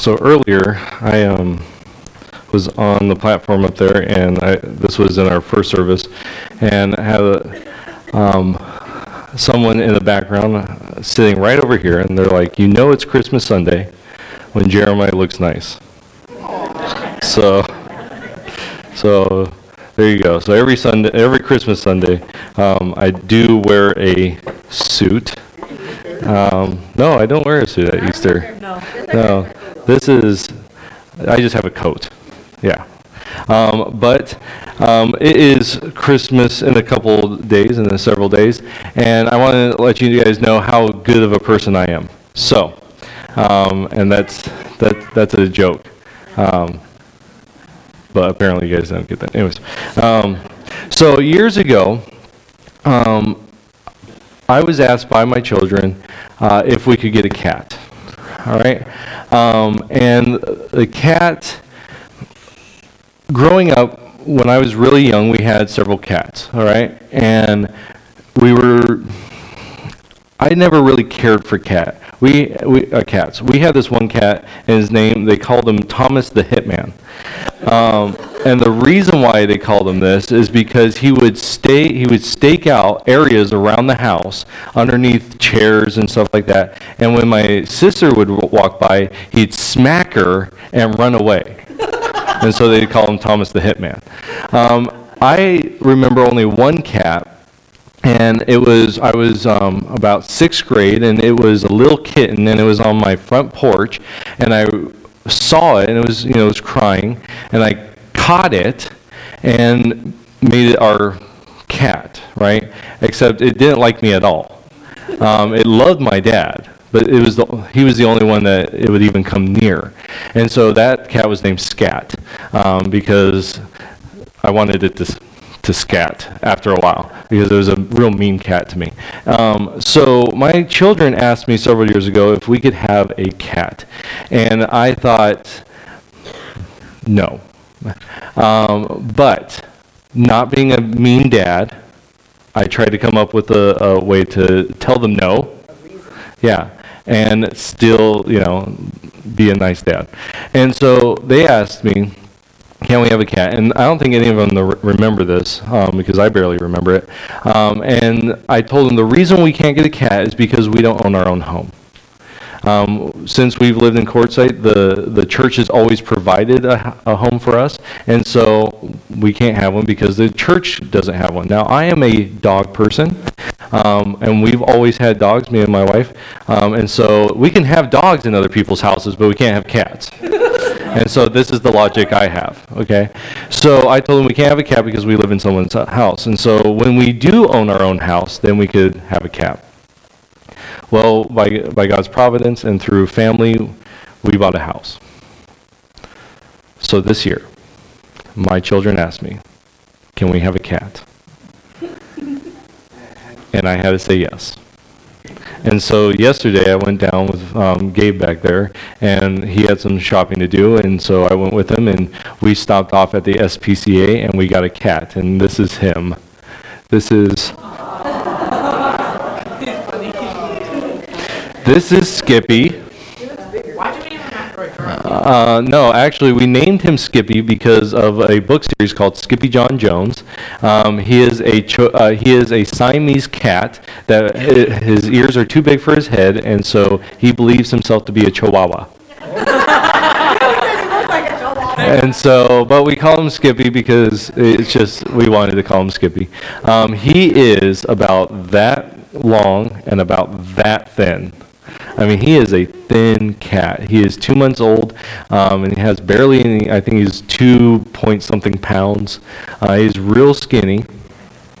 so earlier, I um, was on the platform up there, and I, this was in our first service, and I had a, um, someone in the background uh, sitting right over here, and they're like, "You know, it's Christmas Sunday when Jeremiah looks nice." So, so there you go. So every Sunday, every Christmas Sunday, um, I do wear a suit. Um, no, I don't wear a suit at Easter. No. This is, I just have a coat. Yeah. Um, but um, it is Christmas in a couple days, in several days, and I want to let you guys know how good of a person I am. So, um, and that's that that's a joke. Um, but apparently you guys don't get that. Anyways, um, so years ago, um, I was asked by my children uh, if we could get a cat. All right, um, and the cat. Growing up, when I was really young, we had several cats. All right, and we were. I never really cared for cat. We, we uh, cats. We had this one cat, and his name they called him Thomas the Hitman. Um, and the reason why they called him this is because he would stay he would stake out areas around the house underneath chairs and stuff like that. And when my sister would walk by, he'd smack her and run away. and so they call him Thomas the Hitman. Um, I remember only one cat and it was I was um, about sixth grade, and it was a little kitten, and it was on my front porch, and I saw it, and it was you know it was crying, and I caught it, and made it our cat, right? Except it didn't like me at all. Um, it loved my dad, but it was the, he was the only one that it would even come near, and so that cat was named Scat um, because I wanted it to to scat after a while because it was a real mean cat to me. Um, so my children asked me several years ago if we could have a cat, and I thought, no. Um, but not being a mean dad, I tried to come up with a, a way to tell them no. Yeah, and still, you know, be a nice dad. And so they asked me, can we have a cat? And I don't think any of them remember this um, because I barely remember it. Um, and I told them the reason we can't get a cat is because we don't own our own home. Um, since we've lived in Quartzsite, the, the church has always provided a, a home for us, and so we can't have one because the church doesn't have one. Now, I am a dog person, um, and we've always had dogs, me and my wife, um, and so we can have dogs in other people's houses, but we can't have cats. And so this is the logic I have, okay? So I told him we can't have a cat because we live in someone's house. And so when we do own our own house, then we could have a cat. Well, by, by God's providence and through family, we bought a house. So this year, my children asked me, can we have a cat? And I had to say yes. And so yesterday I went down with um, Gabe back there, and he had some shopping to do, and so I went with him, and we stopped off at the SPCA, and we got a cat, and this is him. This is. This is Skippy. Why'd you name him after a drug? Uh, no, actually, we named him Skippy because of a book series called Skippyjon Jones. Um, he is a cho- uh, he is a Siamese cat that his ears are too big for his head, and so he believes himself to be a Chihuahua. And so, but we call him Skippy because it's just we wanted to call him Skippy. Um, he is about that long and about that thin. I mean, he is a thin cat. He is two months old, um, and he has barely any. I think he's two point something pounds. Uh, he's real skinny.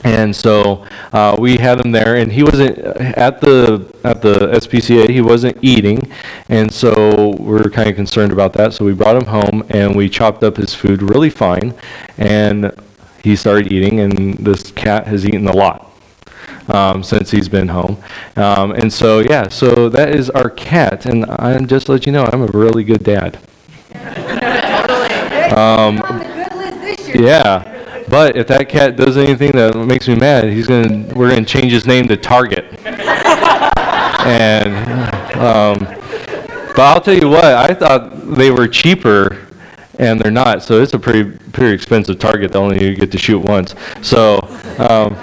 And so uh, we had him there, and he wasn't at the at the SPCA. He wasn't eating, and so we are kind of concerned about that. So we brought him home, and we chopped up his food really fine, and he started eating. And this cat has eaten a lot um, since he's been home. Um, and so yeah, so that is our cat, and I'm just to let you know, I'm a really good dad. On the good list this year. Yeah. But if that cat does anything that makes me mad, he's gonna we're gonna change his name to Target. and um, But I'll tell you what, I thought they were cheaper, and they're not. So it's a pretty pretty expensive target that only you get to shoot once. So, um,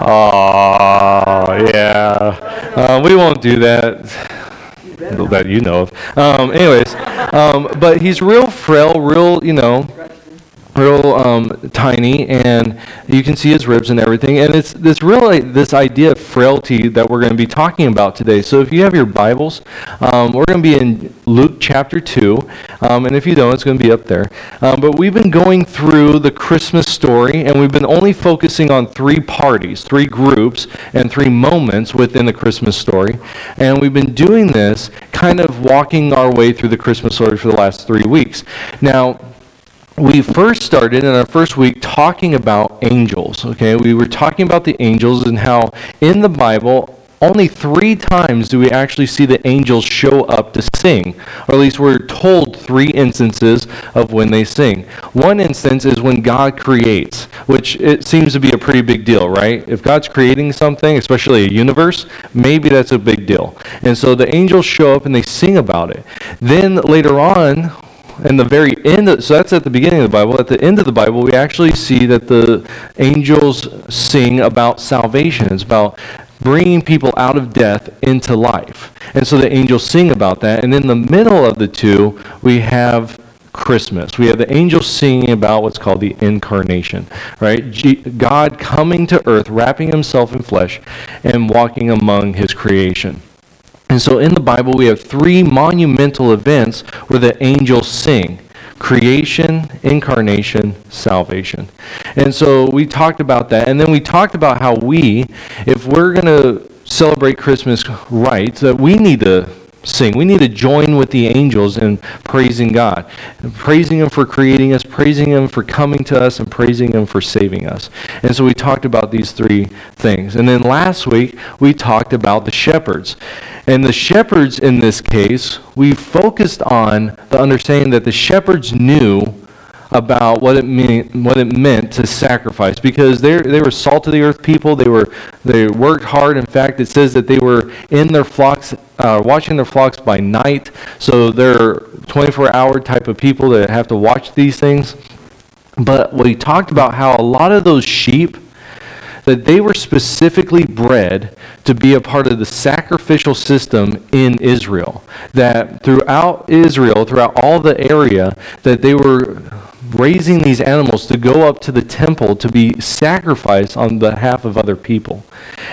oh yeah, uh, we won't do that that you know of. Um, anyways, um, but he's real frail, real you know real um, tiny, and you can see his ribs and everything. And it's this really this idea of frailty that we're going to be talking about today. So if you have your Bibles, um, we're going to be in Luke chapter two, um, and if you don't, it's going to be up there. Um, but we've been going through the Christmas story, and we've been only focusing on three parties, three groups, and three moments within the Christmas story. And we've been doing this, kind of walking our way through the Christmas story for the last three weeks. Now we first started in our first week talking about angels. Okay, we were talking about the angels and how in the Bible, only three times do we actually see the angels show up to sing, or at least we're told three instances of when they sing. One instance is when God creates, which it seems to be a pretty big deal, right? If God's creating something, especially a universe, maybe that's a big deal. And so the angels show up and they sing about it. Then later on, and the very end, of, so that's at the beginning of the Bible. At the end of the Bible, we actually see that the angels sing about salvation. It's about bringing people out of death into life. And so the angels sing about that. And in the middle of the two, we have Christmas. We have the angels singing about what's called the incarnation, right? God coming to earth, wrapping himself in flesh, and walking among his creation. And so in the Bible, we have three monumental events where the angels sing creation, incarnation, salvation. And so we talked about that. And then we talked about how we, if we're going to celebrate Christmas right, that we need to sing. We need to join with the angels in praising God, praising Him for creating us, praising Him for coming to us, and praising Him for saving us. And so we talked about these three things. And then last week, we talked about the shepherds. And the shepherds in this case, we focused on the understanding that the shepherds knew about what it mean, what it meant to sacrifice because they they were salt of the earth people. They were they worked hard. In fact, it says that they were in their flocks, uh, watching their flocks by night. So they're 24 hour type of people that have to watch these things. But we talked about how a lot of those sheep that they were specifically bred to be a part of the sacrificial system in Israel. That throughout Israel, throughout all the area, that they were raising these animals to go up to the temple to be sacrificed on behalf of other people.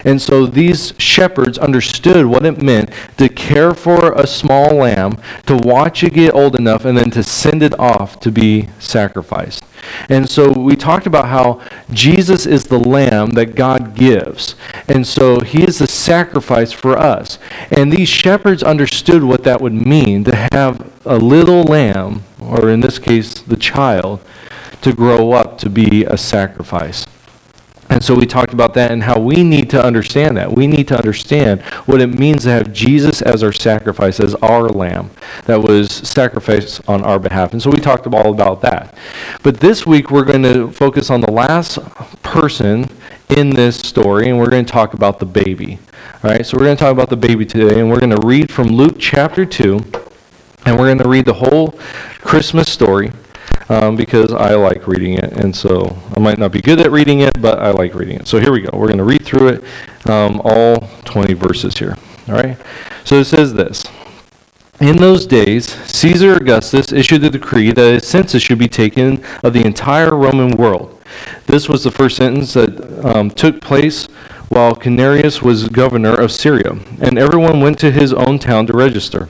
And so these shepherds understood what it meant to care for a small lamb, to watch it get old enough, and then to send it off to be sacrificed. And so we talked about how Jesus is the lamb that God gives. And so he is the sacrifice for us. And these shepherds understood what that would mean to have a little lamb, or in this case, the child, to grow up to be a sacrifice. And so we talked about that and how we need to understand that. We need to understand what it means to have Jesus as our sacrifice, as our lamb that was sacrificed on our behalf. And so we talked all about that. But this week we're going to focus on the last person in this story, and we're going to talk about the baby. All right, so we're going to talk about the baby today, and we're going to read from Luke chapter 2, and we're going to read the whole Christmas story um, because I like reading it. And so I might not be good at reading it, but I like reading it. So here we go. We're going to read through it, um, all 20 verses here. All right? So it says this. In those days, Caesar Augustus issued a decree that a census should be taken of the entire Roman world. This was the first sentence that um, took place while Quirinius was governor of Syria, and everyone went to his own town to register.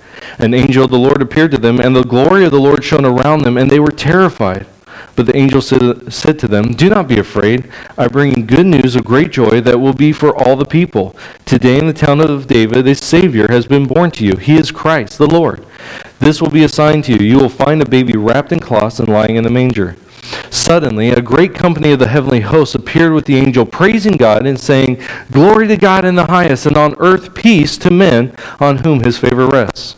An angel of the Lord appeared to them, and the glory of the Lord shone around them, and they were terrified. But the angel said, to them, Do not be afraid. I bring good news of great joy that will be for all the people. Today in the town of David, a Savior has been born to you. He is Christ, the Lord. This will be a sign to you. You will find a baby wrapped in cloths and lying in a manger. Suddenly, a great company of the heavenly hosts appeared with the angel, praising God and saying, Glory to God in the highest, and on earth peace to men on whom his favor rests.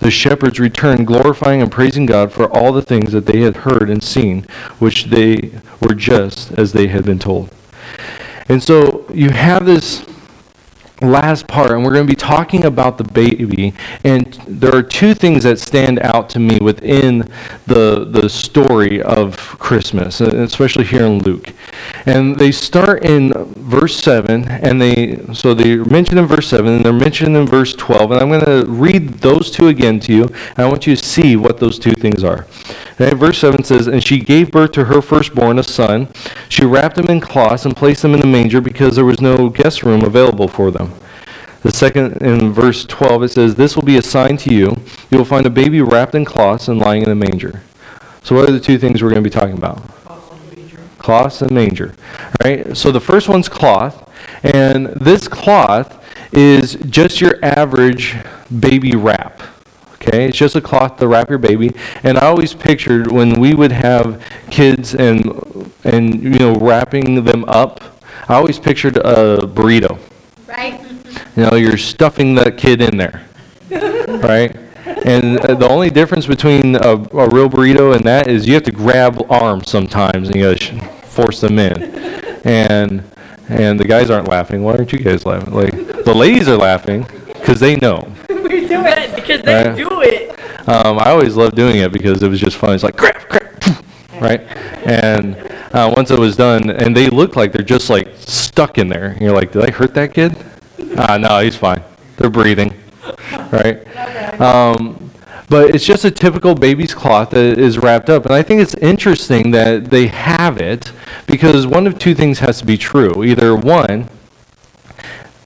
The shepherds returned, glorifying and praising God for all the things that they had heard and seen, which they were just as they had been told. And so you have this last part, and we're going to be talking about the baby. And there are two things that stand out to me within the, the story of Christmas, uh, especially here in Luke. And they start in verse 7, and they, so they're mentioned in verse 7, and they're mentioned in verse 12. And I'm going to read those two again to you, and I want you to see what those two things are. Verse 7 says, And she gave birth to her firstborn, a son. She wrapped him in cloths and placed him in the manger because there was no guest room available for them. The second, in verse 12, it says, This will be a sign to you. You will find a baby wrapped in cloths and lying in a manger. So, what are the two things we're going to be talking about? Cloths and manger. Right? So, the first one's cloth. And this cloth is just your average baby wrap. Okay, it's just a cloth to wrap your baby. And I always pictured when we would have kids and and you know wrapping them up. I always pictured a burrito. Right? You know, you're stuffing that kid in there, right? And uh, the only difference between a, a, real burrito and that is you have to grab arms sometimes and you gotta force them in. And and the guys aren't laughing. Why aren't you guys laughing? Like the ladies are laughing because they know. We do it because they right? do it. Um, I always loved doing it because it was just fun. It's like crap, grab, right? And uh, once it was done, and they look like they're just like stuck in there. And you're like, did I hurt that kid? Ah, no, he's fine. They're breathing, right? Um, but it's just a typical baby's cloth that is wrapped up. And I think it's interesting that they have it because one of two things has to be true. Either one,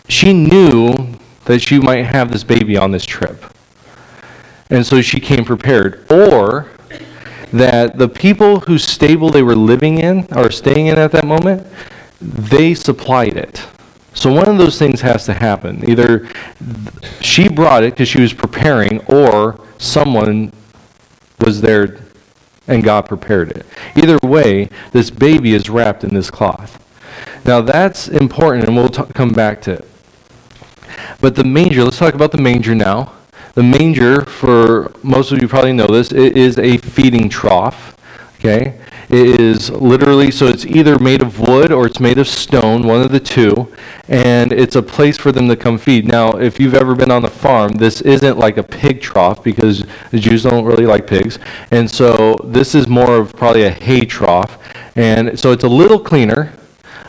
she knew that she might have this baby on this trip. And so she came prepared. Or that the people whose stable they were living in or staying in at that moment, they supplied it. So one of those things has to happen. Either she brought it because she was preparing, or someone was there and God prepared it. Either way, this baby is wrapped in this cloth. Now that's important, and we'll t- come back to it. But the manger, let's talk about the manger now. The manger, for most of you probably know this, it is a feeding trough. Okay? It is literally, so it's either made of wood or it's made of stone, one of the two, and it's a place for them to come feed. Now, if you've ever been on a farm, this isn't like a pig trough because the Jews don't really like pigs. And so this is more of probably a hay trough. And so it's a little cleaner,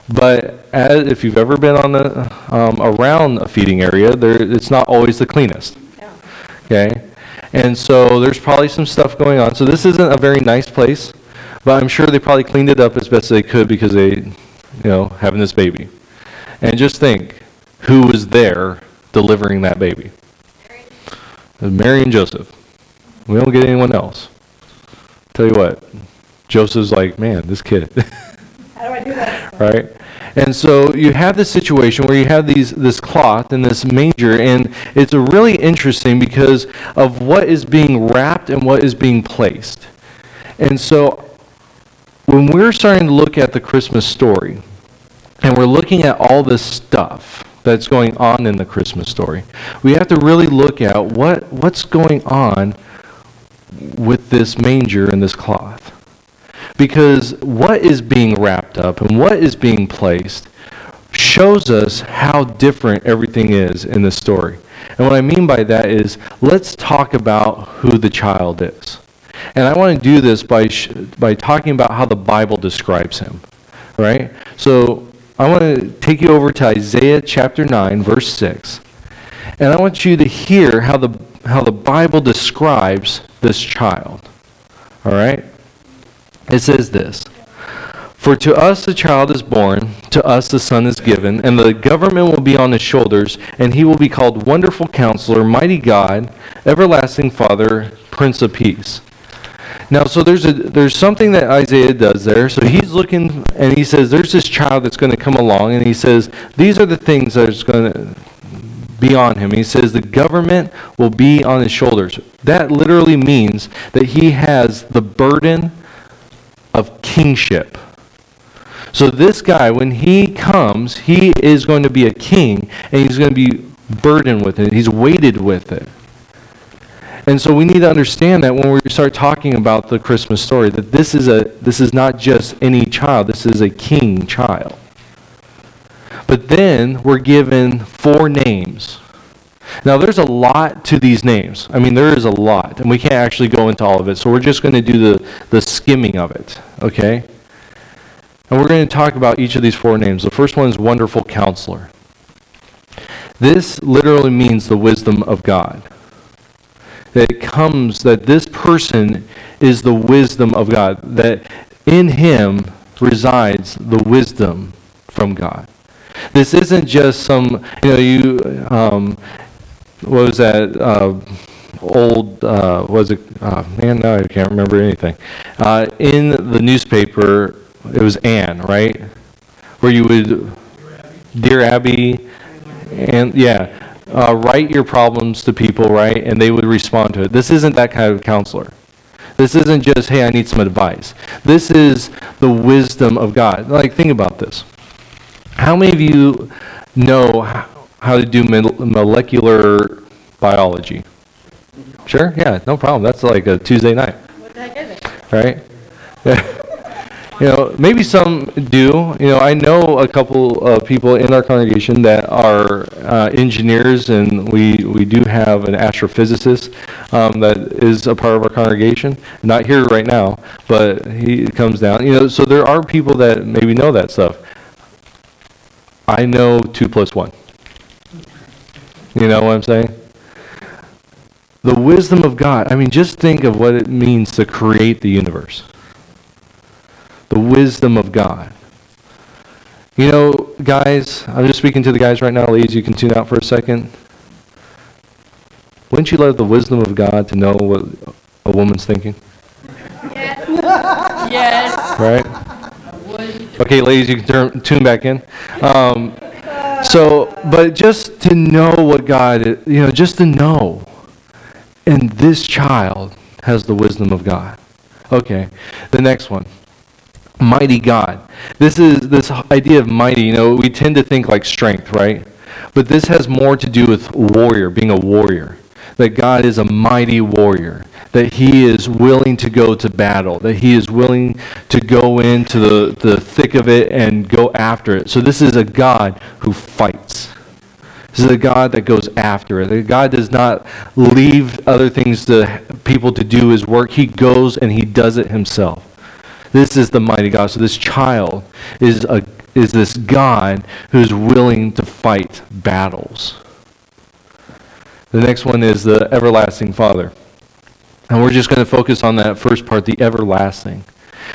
but as, if you've ever been on the, um, around a feeding area, there, it's not always the cleanest. Okay? And so there's probably some stuff going on. So this isn't a very nice place. But I'm sure they probably cleaned it up as best they could because they, you know, having this baby. And just think who was there delivering that baby. Mary and Joseph. We don't get anyone else. Tell you what, Joseph's like, man, this kid. How do I do that? right? And so you have this situation where you have these this cloth and this manger, and it's really interesting because of what is being wrapped and what is being placed. And so when we're starting to look at the Christmas story, and we're looking at all this stuff that's going on in the Christmas story, we have to really look at what, what's going on with this manger and this cloth. Because what is being wrapped up and what is being placed shows us how different everything is in this story. And what I mean by that is let's talk about who the child is. And I want to do this by, sh- by talking about how the Bible describes him. Right? So I want to take you over to Isaiah chapter 9, verse 6. And I want you to hear how the, how the Bible describes this child. All right? It says this For to us a child is born, to us a son is given, and the government will be on his shoulders, and he will be called Wonderful Counselor, Mighty God, Everlasting Father, Prince of Peace. Now, so there's a there's something that Isaiah does there. So he's looking and he says, "There's this child that's going to come along," and he says, "These are the things that's going to be on him." He says, "The government will be on his shoulders." That literally means that he has the burden of kingship. So this guy, when he comes, he is going to be a king, and he's going to be burdened with it. He's weighted with it. And so we need to understand that when we start talking about the Christmas story, that this is a this is not just any child, this is a king child. But then we're given four names. Now there's a lot to these names. I mean there is a lot, and we can't actually go into all of it. So we're just going to do the, the skimming of it, okay? And we're going to talk about each of these four names. The first one is Wonderful Counselor. This literally means the wisdom of God that it comes that this person is the wisdom of God, that in him resides the wisdom from God. This isn't just some, you know, you, um, what was that uh, old, uh, was it, uh, man, no, I can't remember anything. Uh, in the newspaper, it was Anne, right? Where you would, Dear Abby, and yeah, uh, write your problems to people, right? And they would respond to it. This isn't that kind of counselor. This isn't just, hey, I need some advice. This is the wisdom of God. Like, think about this. How many of you know how to do molecular biology? Sure? Yeah, no problem. That's like a Tuesday night. What the heck is it? Right? You know, maybe some do. You know, I know a couple of people in our congregation that are uh, engineers, and we, we do have an astrophysicist um, that is a part of our congregation. Not here right now, but he comes down. You know, so there are people that maybe know that stuff. I know two plus one. You know what I'm saying? The wisdom of God. I mean, just think of what it means to create the universe the wisdom of God. You know, guys, I'm just speaking to the guys right now. Ladies, you can tune out for a second. Wouldn't you love the wisdom of God to know what a woman's thinking? Yes. yes. Right? Okay, ladies, you can turn, tune back in. Um, so, but just to know what God, you know, just to know. And this child has the wisdom of God. Okay, the next one mighty God. This is this idea of mighty, you know, we tend to think like strength, right? But this has more to do with warrior, being a warrior. That God is a mighty warrior, that he is willing to go to battle, that he is willing to go into the, the thick of it and go after it. So this is a God who fights. This is a God that goes after it. God does not leave other things to people to do his work. He goes and he does it himself. This is the mighty God. So this child is, a, is this God who's willing to fight battles. The next one is the everlasting Father. And we're just going to focus on that first part, the everlasting.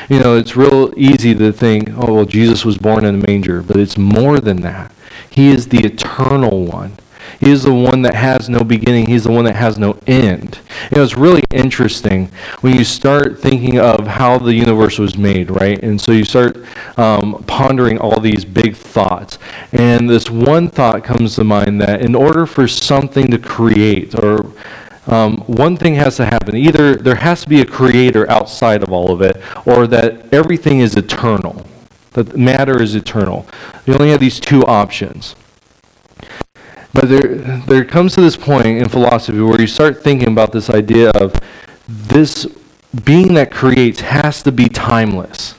You know, it's real easy to think, oh, well, Jesus was born in a manger, but it's more than that. He is the eternal one. He is the one that has no beginning. He's the one that has no end. You know, it's really interesting when you start thinking of how the universe was made, right? And so you start um, pondering all these big thoughts. And this one thought comes to mind that in order for something to create or um, one thing has to happen. Either there has to be a creator outside of all of it, or that everything is eternal, that matter is eternal. You only have these two options. But there, there comes to this point in philosophy where you start thinking about this idea of this being that creates has to be timeless.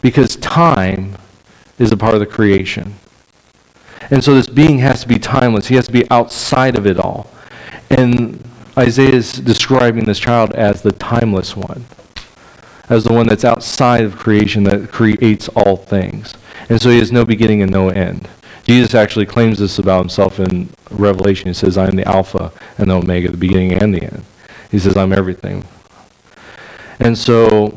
Because time is a part of the creation. And so this being has to be timeless. He has to be outside of it all. And Isaiah is describing this child as the timeless one, as the one that's outside of creation that creates all things. And so he has no beginning and no end. Jesus actually claims this about himself in Revelation. He says, I am the Alpha and the Omega, the beginning and the end. He says, I'm everything. And so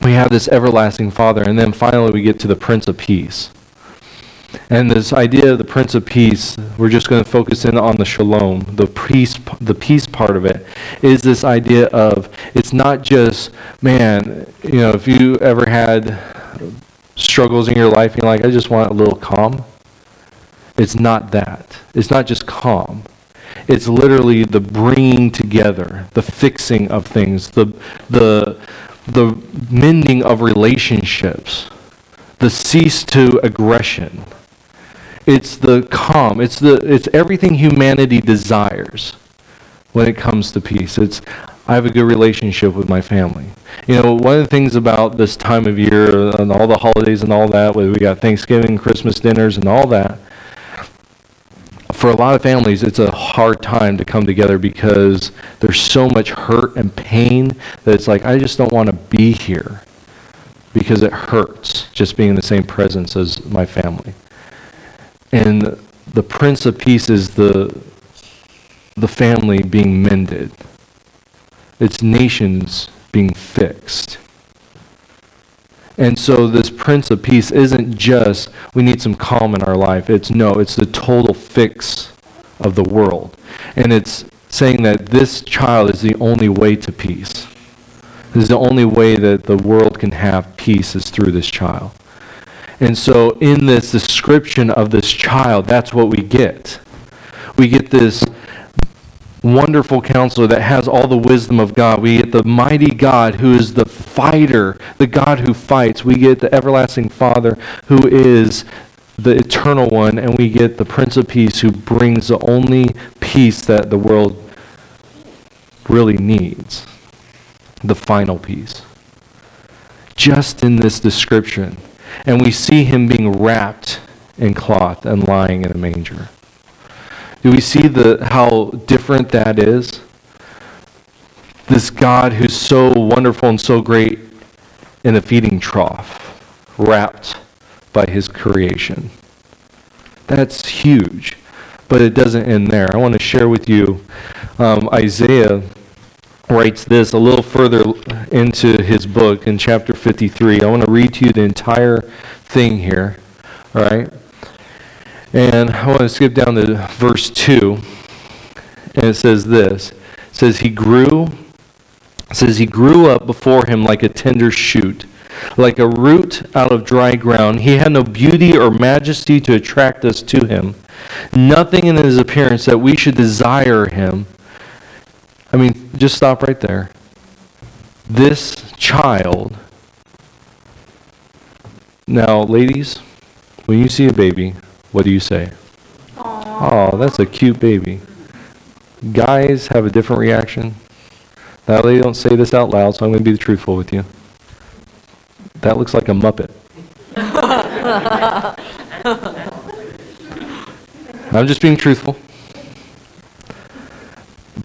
we have this everlasting Father, and then finally we get to the Prince of Peace. And this idea of the Prince of Peace, we're just going to focus in on the shalom, the peace, the peace part of it, is this idea of it's not just, man, you know, if you ever had struggles in your life and you're like, I just want a little calm. It's not that. It's not just calm. It's literally the bringing together, the fixing of things, the, the, the mending of relationships, the cease to aggression it's the calm. It's the it's everything humanity desires when it comes to peace. It's I have a good relationship with my family. You know, one of the things about this time of year and all the holidays and all that, whether we got Thanksgiving, Christmas dinners, and all that, for a lot of families, it's a hard time to come together because there's so much hurt and pain that it's like, I just don't want to be here because it hurts just being in the same presence as my family. And the Prince of Peace is the, the family being mended, it's nations being fixed. And so this Prince of Peace isn't just we need some calm in our life. It's no, it's the total fix of the world. And it's saying that this child is the only way to peace. This is the only way that the world can have peace is through this child. And so, in this description of this child, that's what we get. We get this wonderful counselor that has all the wisdom of God. We get the mighty God who is the fighter, the God who fights. We get the everlasting Father who is the eternal one. And we get the Prince of Peace who brings the only peace that the world really needs the final peace. Just in this description and we see him being wrapped in cloth and lying in a manger. Do we see the, how different that is? This God who's so wonderful and so great in a feeding trough, wrapped by his creation. That's huge. But it doesn't end there. I want to share with you um, Isaiah writes this a little further into his book in chapter 53. I want to read to you the entire thing here. All right? And I want to skip down to verse 2. And it says this. It says he grew says he grew up before him like a tender shoot, like a root out of dry ground. He had no beauty or majesty to attract us to him. Nothing in his appearance that we should desire him. I mean, just stop right there. This child. Now, ladies, when you see a baby, what do you say? Oh, that's a cute baby. Guys have a different reaction. Now, they don't say this out loud, so I'm going to be truthful with you. That looks like a Muppet. I'm just being truthful.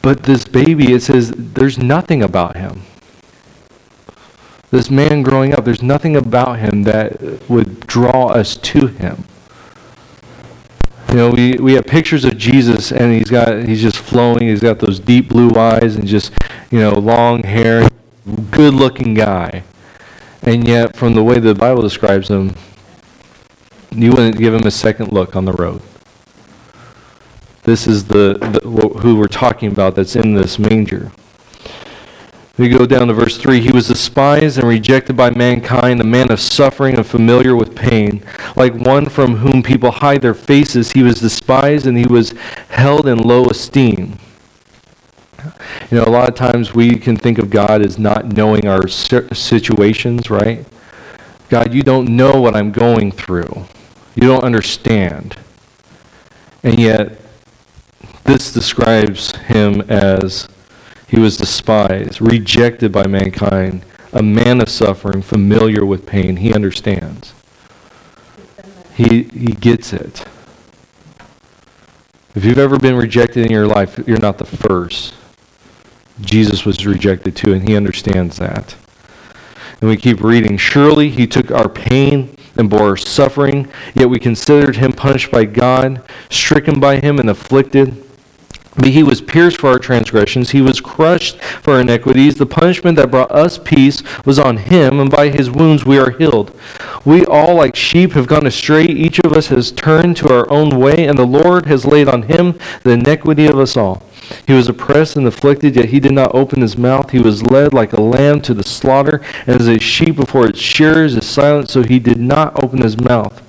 But this baby, it says there's nothing about him. This man growing up, there's nothing about him that would draw us to him. You know, we, we have pictures of Jesus and he's got he's just flowing, he's got those deep blue eyes and just, you know, long hair, good looking guy. And yet from the way the Bible describes him, you wouldn't give him a second look on the road. This is the, the who we're talking about that's in this manger. We go down to verse 3. He was despised and rejected by mankind, a man of suffering and familiar with pain. Like one from whom people hide their faces, he was despised and he was held in low esteem. You know, a lot of times we can think of God as not knowing our situations, right? God, you don't know what I'm going through. You don't understand. And yet, this describes him as he was despised, rejected by mankind, a man of suffering, familiar with pain. He understands. He, he gets it. If you've ever been rejected in your life, you're not the first. Jesus was rejected too, and he understands that. And we keep reading. Surely he took our pain and bore our suffering, yet we considered him punished by God, stricken by him, and afflicted. But he was pierced for our transgressions, he was crushed for our iniquities. The punishment that brought us peace was on him, and by his wounds we are healed. We all, like sheep, have gone astray. Each of us has turned to our own way, and the Lord has laid on him the iniquity of us all. He was oppressed and afflicted, yet he did not open his mouth. He was led like a lamb to the slaughter, and as a sheep before its shearers is silent, so he did not open his mouth.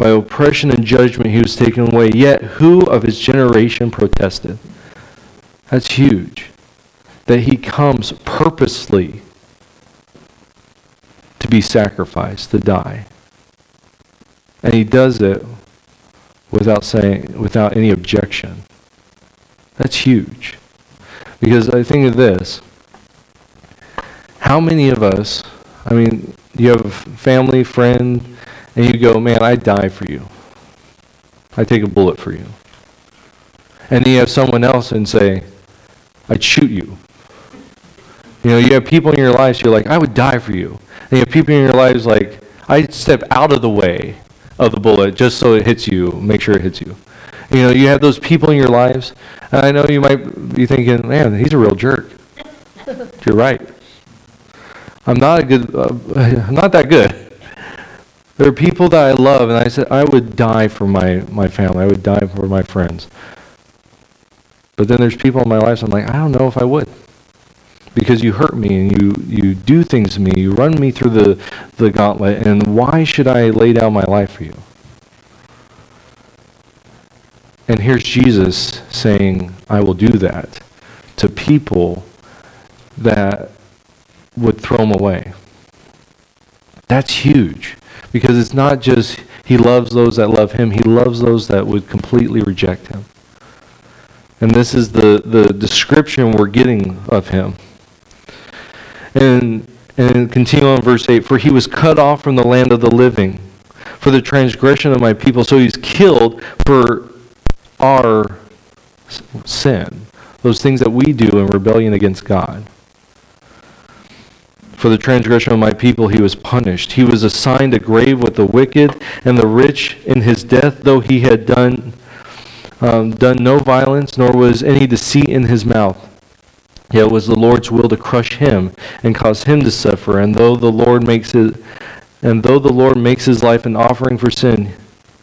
By oppression and judgment he was taken away. Yet who of his generation protested? That's huge. That he comes purposely to be sacrificed, to die. And he does it without saying without any objection. That's huge. Because I think of this. How many of us, I mean, you have a family, friend, and you go, man, I'd die for you. I'd take a bullet for you. And then you have someone else and say, I'd shoot you. You know, you have people in your lives, you're like, I would die for you. And you have people in your lives like, I'd step out of the way of the bullet just so it hits you, make sure it hits you. You know, you have those people in your lives, and I know you might be thinking, man, he's a real jerk. You're right. I'm not a good, uh, I'm not that good. There are people that I love, and I said, I would die for my, my family. I would die for my friends. But then there's people in my life, I'm like, I don't know if I would. Because you hurt me and you, you do things to me. You run me through the, the gauntlet, and why should I lay down my life for you? And here's Jesus saying, I will do that to people that would throw him away. That's huge. Because it's not just he loves those that love him, he loves those that would completely reject him. And this is the, the description we're getting of him. And, and continue on verse 8 For he was cut off from the land of the living for the transgression of my people. So he's killed for our sin, those things that we do in rebellion against God. For the transgression of my people he was punished. He was assigned a grave with the wicked and the rich in his death, though he had done, um, done no violence, nor was any deceit in his mouth. Yet it was the Lord's will to crush him and cause him to suffer. And though the Lord makes it, and though the Lord makes his life an offering for sin,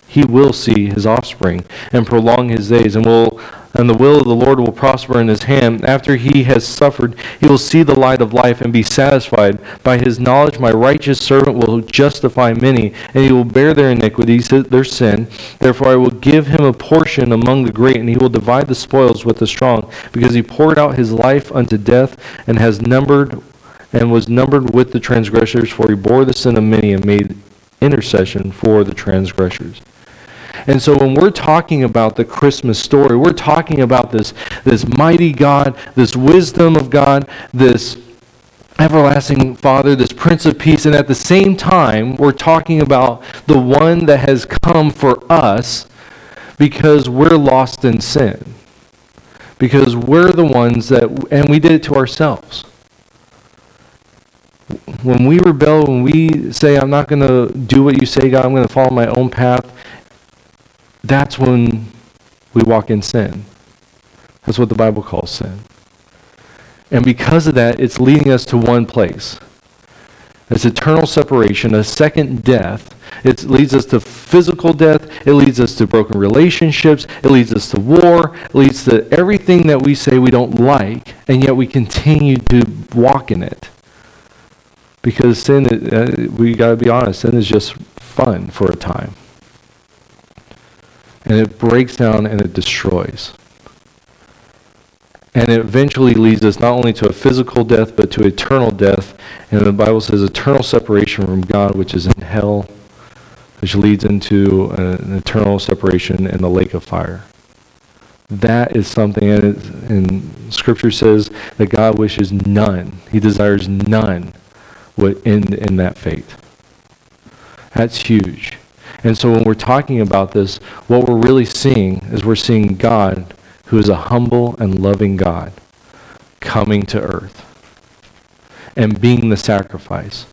he will see his offspring and prolong his days, and will and the will of the Lord will prosper in his hand. After he has suffered, he will see the light of life and be satisfied. By his knowledge, my righteous servant will justify many, and he will bear their iniquities, their sin. Therefore, I will give him a portion among the great, and he will divide the spoils with the strong, because he poured out his life unto death and has numbered and was numbered with the transgressors, for he bore the sin of many and made intercession for the transgressors. And so when we're talking about the Christmas story, we're talking about this, this mighty God, this wisdom of God, this everlasting Father, this Prince of Peace, and at the same time, we're talking about the one that has come for us because we're lost in sin. Because we're the ones that, and we did it to ourselves. When we rebel, when we say, I'm not going to do what you say, God, I'm going to follow my own path, that's when we walk in sin. That's what the Bible calls sin. And because of that, it's leading us to one place. It's eternal separation, a second death. It leads us to physical death. It leads us to broken relationships. It leads us to war. It leads to everything that we say we don't like, and yet we continue to walk in it. Because sin, uh, we got to be honest, sin is just fun for a time and it breaks down and it destroys. And it eventually leads us not only to a physical death, but to eternal death. And the Bible says eternal separation from God, which is in hell, which leads into an eternal separation in the lake of fire. That is something, and, and Scripture says that God wishes none, He desires none would end in that fate. That's huge. And so when we're talking about this, what we're really seeing is we're seeing God, who is a humble and loving God, coming to earth and being the sacrifice.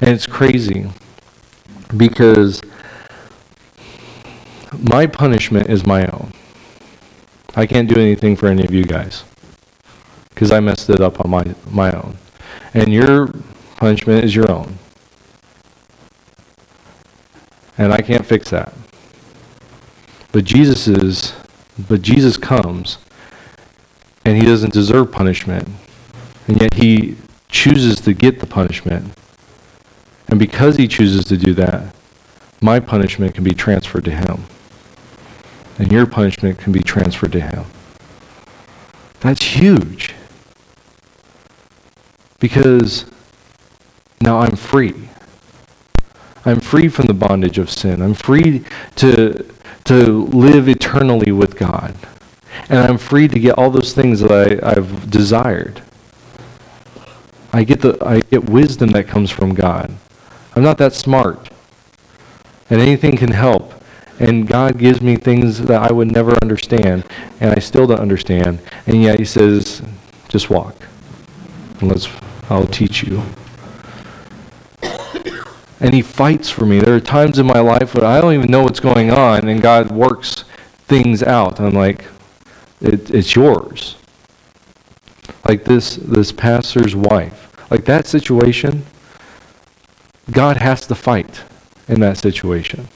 And it's crazy Because my punishment is my own. I can't do anything for any of you guys because I messed it up on my, my own. And your punishment is your own. And I can't fix that. But Jesus is, but Jesus comes and he doesn't deserve punishment. And yet he chooses to get the punishment. And because he chooses to do that, my punishment can be transferred to him. And your punishment can be transferred to him. That's huge. Because now I'm free. I'm free from the bondage of sin. I'm free to, to live eternally with God. And I'm free to get all those things that I, I've desired. I get, the, I get wisdom that comes from God. I'm not that smart. And anything can help. And God gives me things that I would never understand, and I still don't understand. And yet He says, just walk. And let's, I'll teach you. And He fights for me. There are times in my life where I don't even know what's going on, and God works things out. I'm like, it, it's yours. Like this, this pastor's wife. Like that situation, God has to fight in that situation.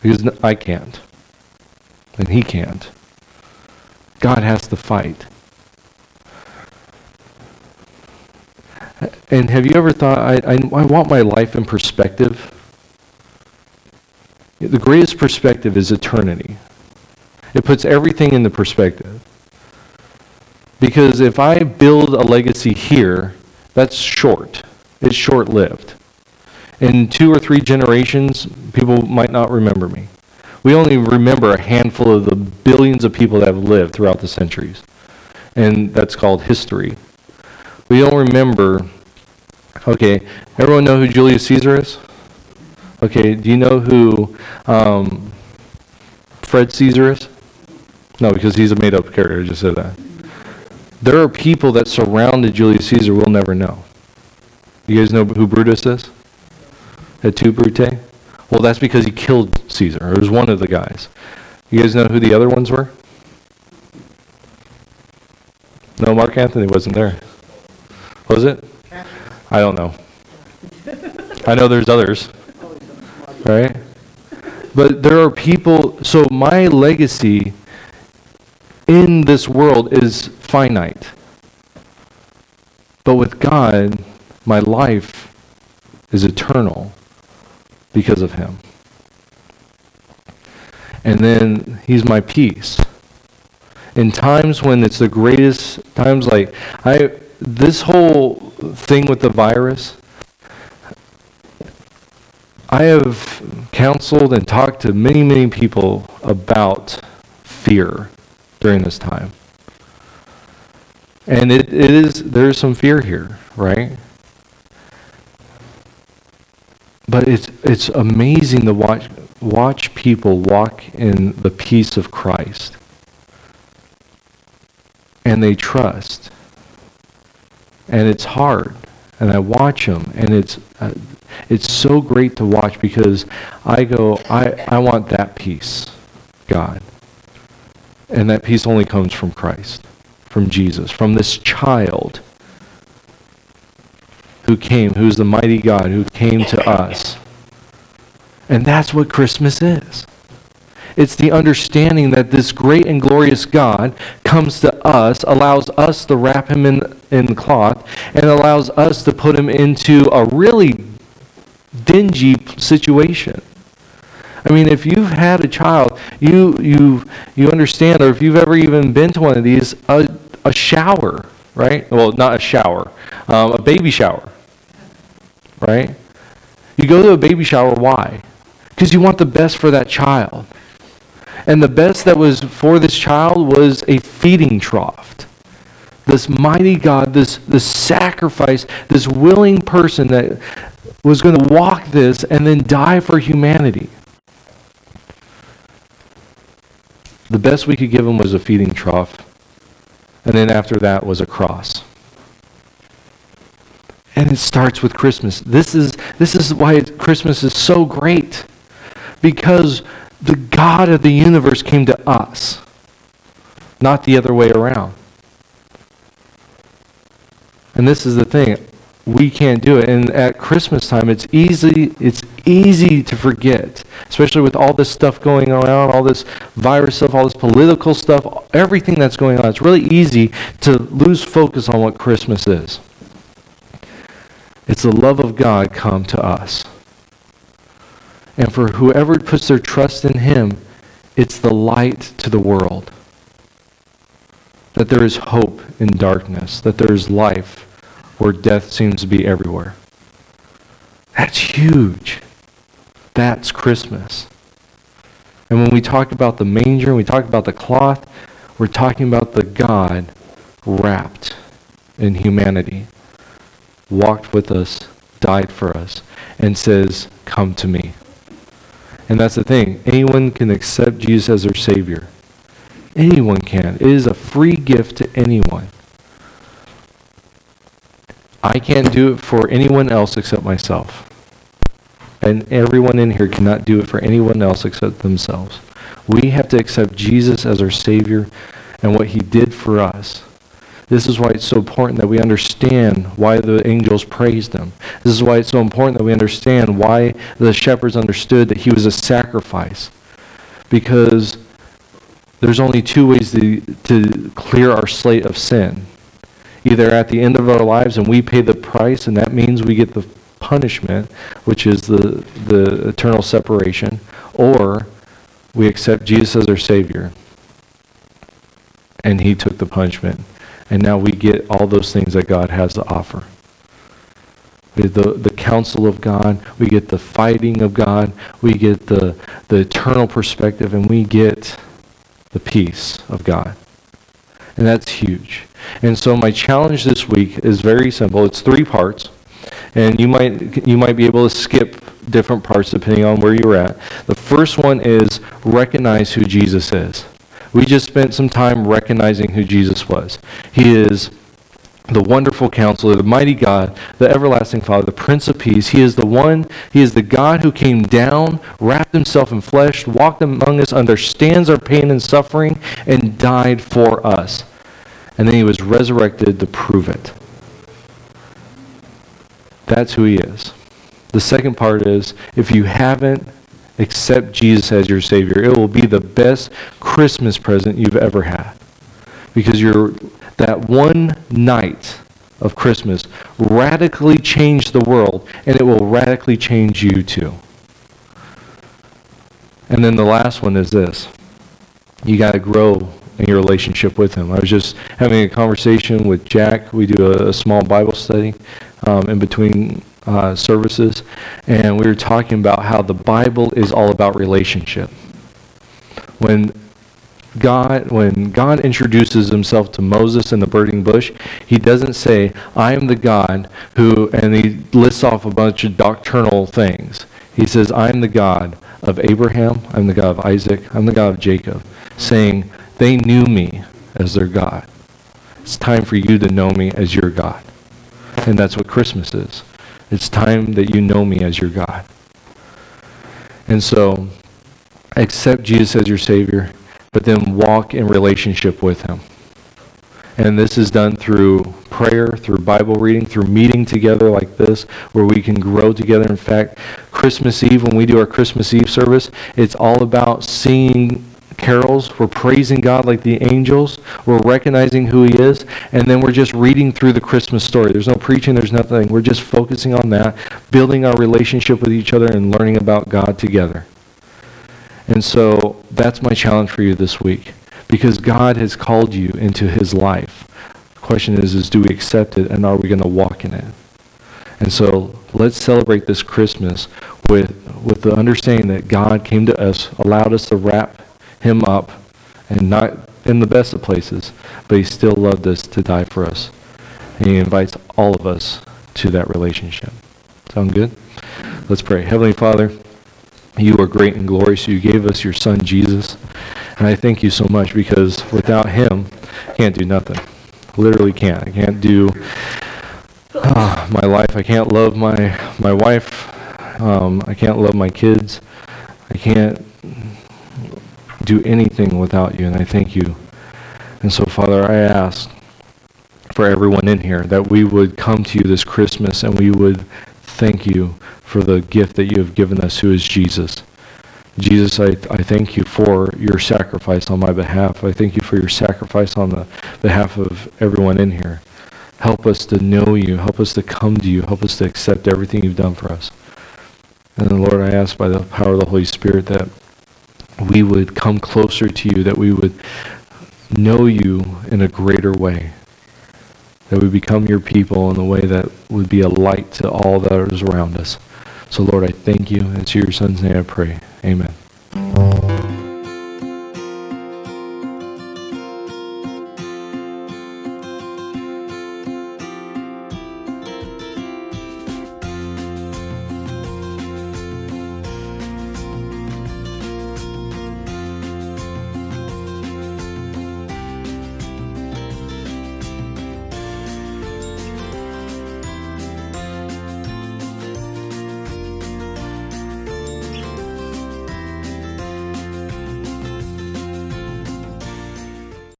Because I can't. And he can't. God has to fight. And have you ever thought, I, I, I want my life in perspective? The greatest perspective is eternity. It puts everything into perspective. Because if I build a legacy here, that's short. It's short lived. In two or three generations, people might not remember me. We only remember a handful of the billions of people that have lived throughout the centuries. And that's called history. We don't remember. Okay, everyone know who Julius Caesar is? Okay, do you know who um, Fred Caesar is? No, because he's a made up character. I just said that. There are people that surrounded Julius Caesar we'll never know. You guys know who Brutus is? Et tu, Brute? Well, that's because he killed Caesar. It was one of the guys. You guys know who the other ones were? No, Mark Anthony wasn't there. Was it? I don't know. I know there's others. Right? But there are people, so my legacy in this world is finite. But with God, my life is eternal because of him. And then he's my peace. In times when it's the greatest times like I this whole thing with the virus I have counseled and talked to many, many people about fear during this time. And it, it is there's some fear here, right? But it's it's amazing to watch watch people walk in the peace of Christ. And they trust. And it's hard. And I watch them and it's uh, it's so great to watch because I go I I want that peace, God. And that peace only comes from Christ, from Jesus, from this child who came, who's the mighty God who came to us. And that's what Christmas is. It's the understanding that this great and glorious God comes to us, allows us to wrap him in, in cloth, and allows us to put him into a really dingy situation. I mean, if you've had a child, you you you understand, or if you've ever even been to one of these, a, a shower, right? Well, not a shower, um, a baby shower, right? You go to a baby shower, why? Because you want the best for that child. And the best that was for this child was a feeding trough. This mighty God, this, this sacrifice, this willing person that was going to walk this and then die for humanity. The best we could give him was a feeding trough. And then after that was a cross. And it starts with Christmas. This is, this is why Christmas is so great. Because the God of the universe came to us, not the other way around. And this is the thing we can't do it. And at Christmas time, it's easy, it's easy to forget, especially with all this stuff going around, all this virus stuff, all this political stuff, everything that's going on. It's really easy to lose focus on what Christmas is. It's the love of God come to us. And for whoever puts their trust in Him, it's the light to the world. That there is hope in darkness, that there is life where death seems to be everywhere. That's huge. That's Christmas. And when we talk about the manger, and we talk about the cloth, we're talking about the God wrapped in humanity, walked with us, died for us, and says, Come to me. And that's the thing. Anyone can accept Jesus as their Savior. Anyone can. It is a free gift to anyone. I can't do it for anyone else except myself. And everyone in here cannot do it for anyone else except themselves. We have to accept Jesus as our Savior and what He did for us. This is why it's so important that we understand why the angels praised Him. This is why it's so important that we understand why the shepherds understood that He was a sacrifice. Because there's only two ways to, to clear our slate of sin either at the end of our lives and we pay the price, and that means we get the punishment, which is the, the eternal separation, or we accept Jesus as our Savior, and He took the punishment. And now we get all those things that God has to offer. The, the counsel of God, we get the fighting of God, we get the, the eternal perspective, and we get the peace of God. And that's huge. And so my challenge this week is very simple. It's three parts. And you might you might be able to skip different parts depending on where you're at. The first one is recognize who Jesus is. We just spent some time recognizing who Jesus was. He is the wonderful counselor, the mighty God, the everlasting Father, the Prince of Peace. He is the one, He is the God who came down, wrapped himself in flesh, walked among us, understands our pain and suffering, and died for us and then he was resurrected to prove it. That's who he is. The second part is if you haven't accept Jesus as your Savior, it will be the best Christmas present you've ever had. Because you're that one night of Christmas radically changed the world, and it will radically change you too. And then the last one is this you got to grow in your relationship with Him. I was just having a conversation with Jack. We do a, a small Bible study um, in between uh, services, and we were talking about how the Bible is all about relationship. When God, when God introduces himself to Moses in the burning bush, he doesn't say, I am the God who, and he lists off a bunch of doctrinal things. He says, I am the God of Abraham, I'm the God of Isaac, I'm the God of Jacob, saying, they knew me as their God. It's time for you to know me as your God. And that's what Christmas is. It's time that you know me as your God. And so, accept Jesus as your Savior, but then walk in relationship with Him. And this is done through prayer, through Bible reading, through meeting together like this, where we can grow together. In fact, Christmas Eve, when we do our Christmas Eve service, it's all about seeing carols. We're praising God like the angels. We're recognizing who He is. And then we're just reading through the Christmas story. There's no preaching, there's nothing. We're just focusing on that, building our relationship with each other, and learning about God together. And so that's my challenge for you this week. Because God has called you into His life. The question is, is do we accept it and are we going to walk in it? And so let's celebrate this Christmas with, with the understanding that God came to us, allowed us to wrap him up and not in the best of places, but he still loved us to die for us. And he invites all of us to that relationship. Sound good? Let's pray. Heavenly Father, you are great and glorious. You gave us your son Jesus. And I thank you so much because without him, I can't do nothing. Literally can't. I can't do ah, my life. I can't love my, my wife. Um, I can't love my kids. I can't do anything without you, and I thank you. And so, Father, I ask for everyone in here that we would come to you this Christmas and we would thank you for the gift that you have given us, who is Jesus. Jesus, I, I thank you for your sacrifice on my behalf. I thank you for your sacrifice on the behalf of everyone in here. Help us to know you. Help us to come to you. Help us to accept everything you've done for us. And then, Lord, I ask by the power of the Holy Spirit that we would come closer to you, that we would know you in a greater way, that we become your people in a way that would be a light to all that is around us. So, Lord, I thank you. And it's your son's name I pray. Amen.